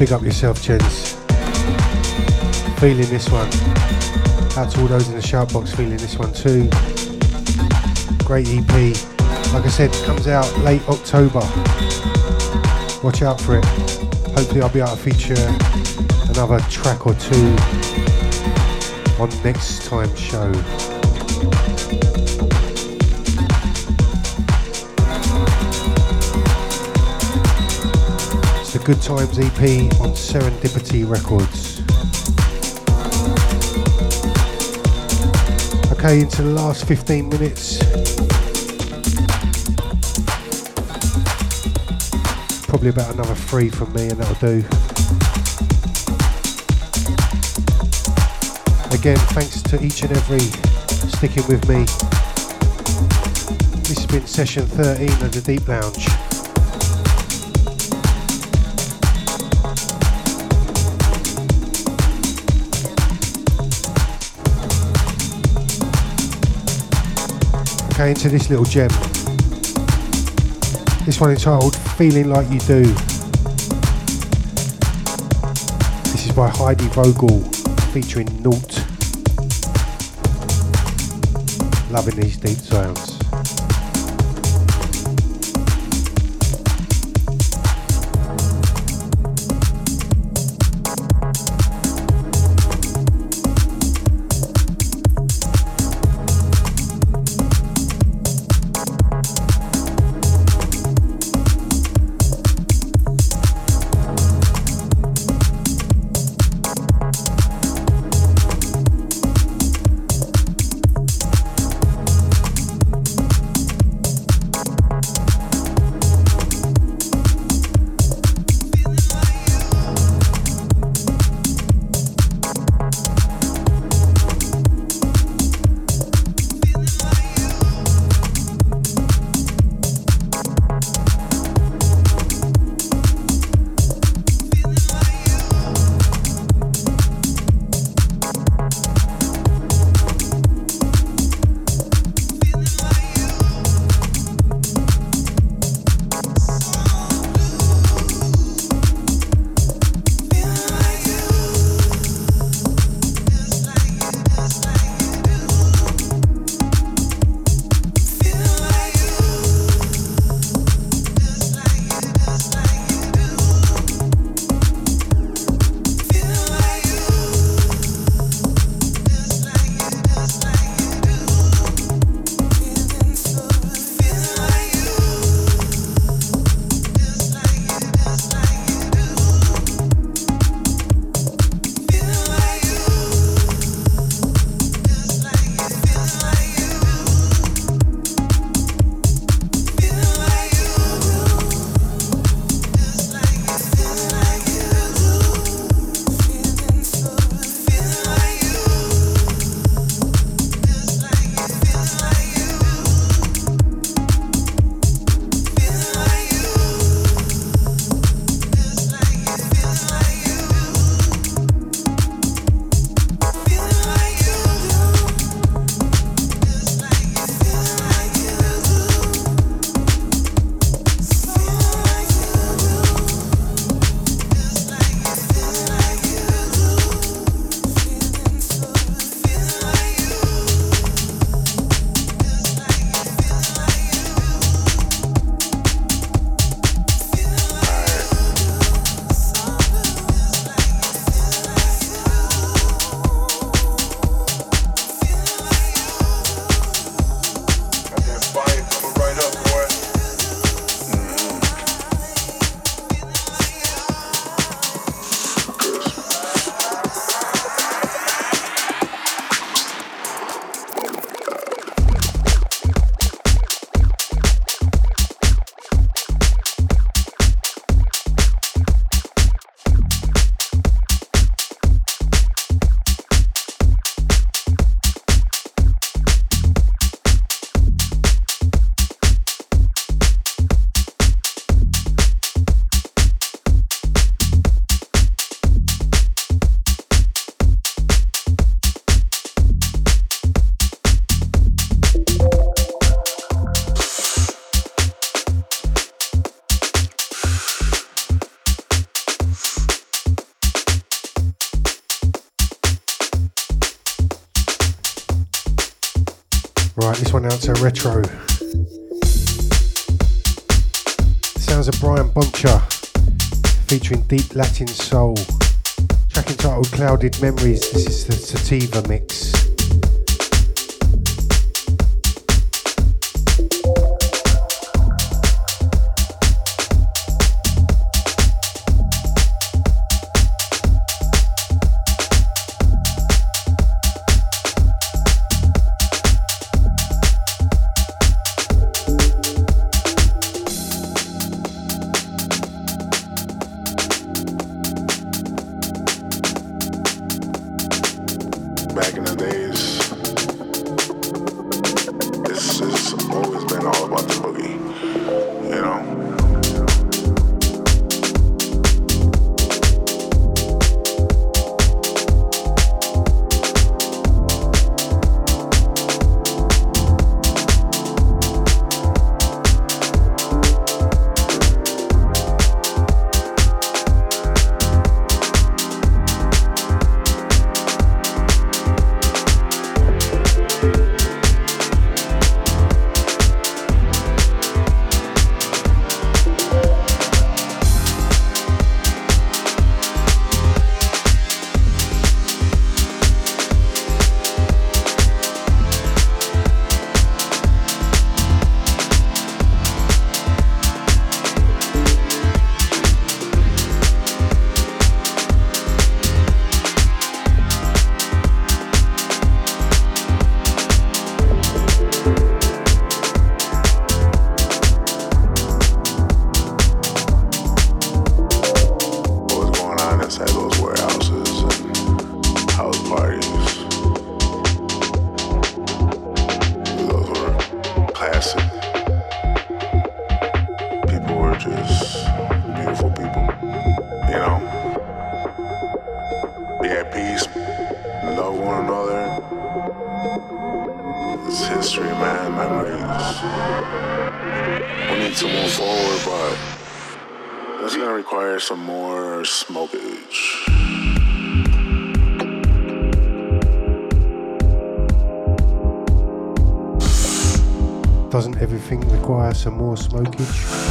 Big up yourself, Chens. Feeling this one. Out to all those in the shout box feeling this one too. Great EP. Like I said, comes out late October. Watch out for it. Hopefully, I'll be able to feature another track or two on next time show. Good Times EP on Serendipity Records. Okay, into the last 15 minutes. Probably about another three from me, and that'll do. Again, thanks to each and every sticking with me. This has been session 13 of the D3EP Lounge. Okay, into this little gem. This one entitled Feeling Like You Do. This is by Heidi Vogel featuring Naut. Loving these deep sounds. one out to Retro. Sounds of Brian Boncha featuring deep Latin soul. Track entitled Clouded Memories. This is the Sativa mix. Think requires some more smokage.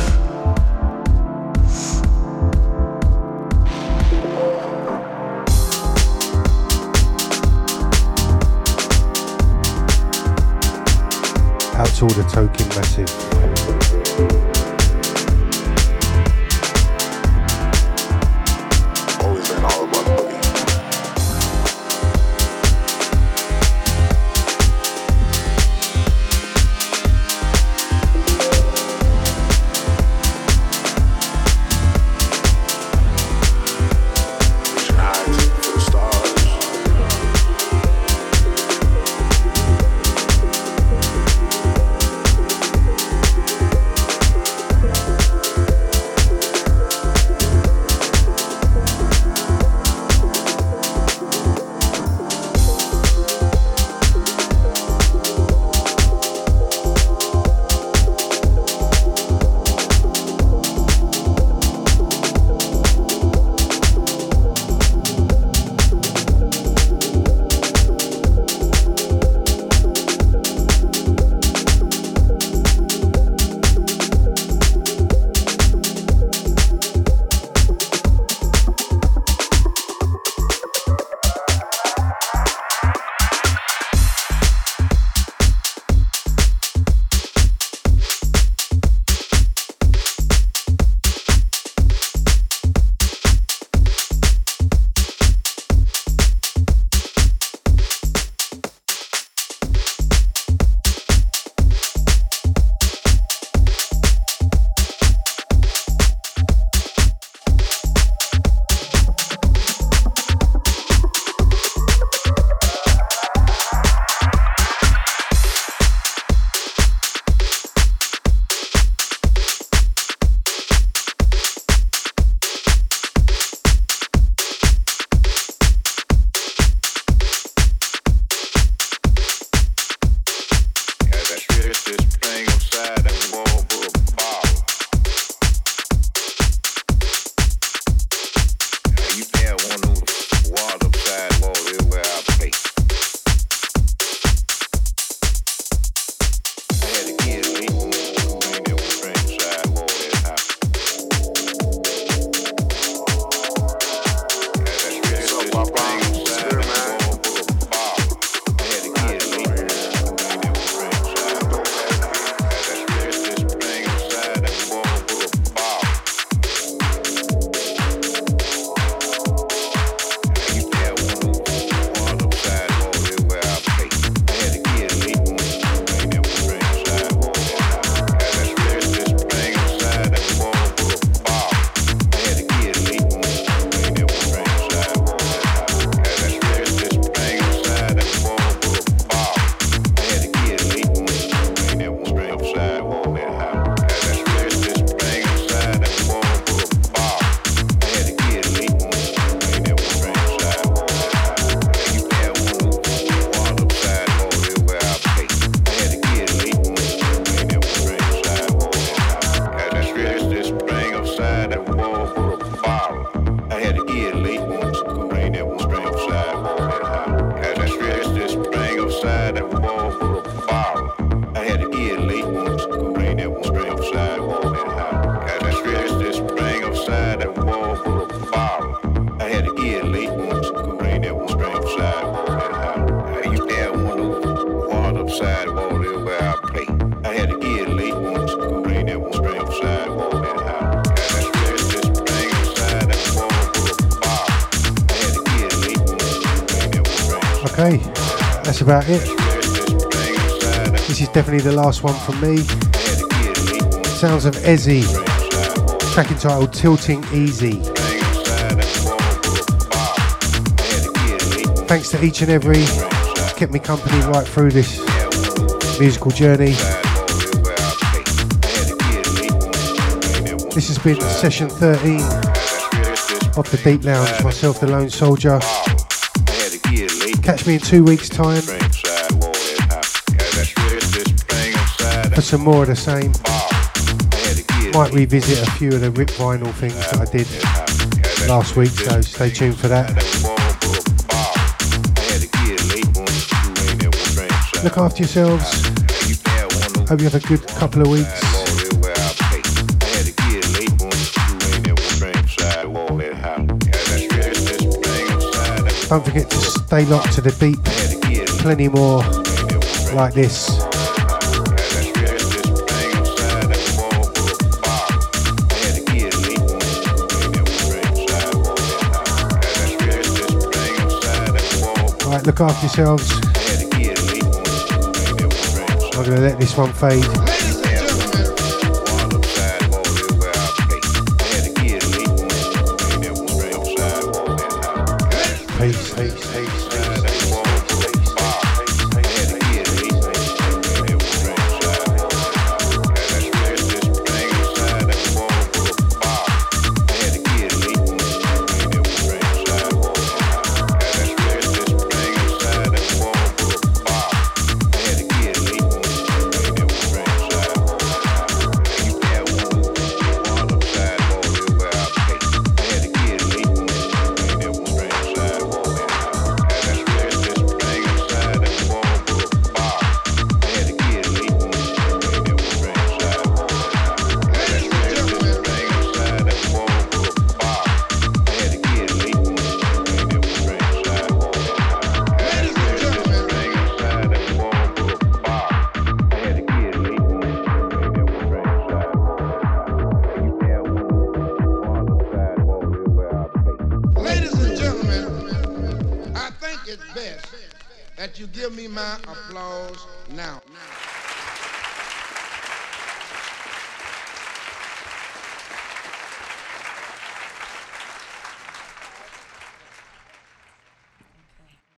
About it. This is definitely the last one from me. Sounds of Ezzy, track entitled Tilting Easy. Thanks to each and every kept me company right through this musical journey. This has been session 13 of the D3EP Lounge, myself, the Lone Soldier. Catch me in two weeks' time for some more of the same. Might revisit a few of the rip vinyl things that I did last week, so stay tuned for that. Look after yourselves. Hope you have a good couple of weeks. Don't forget to stay locked to the beat. Plenty more like this. Look after yourselves. I'm going to let this one fade.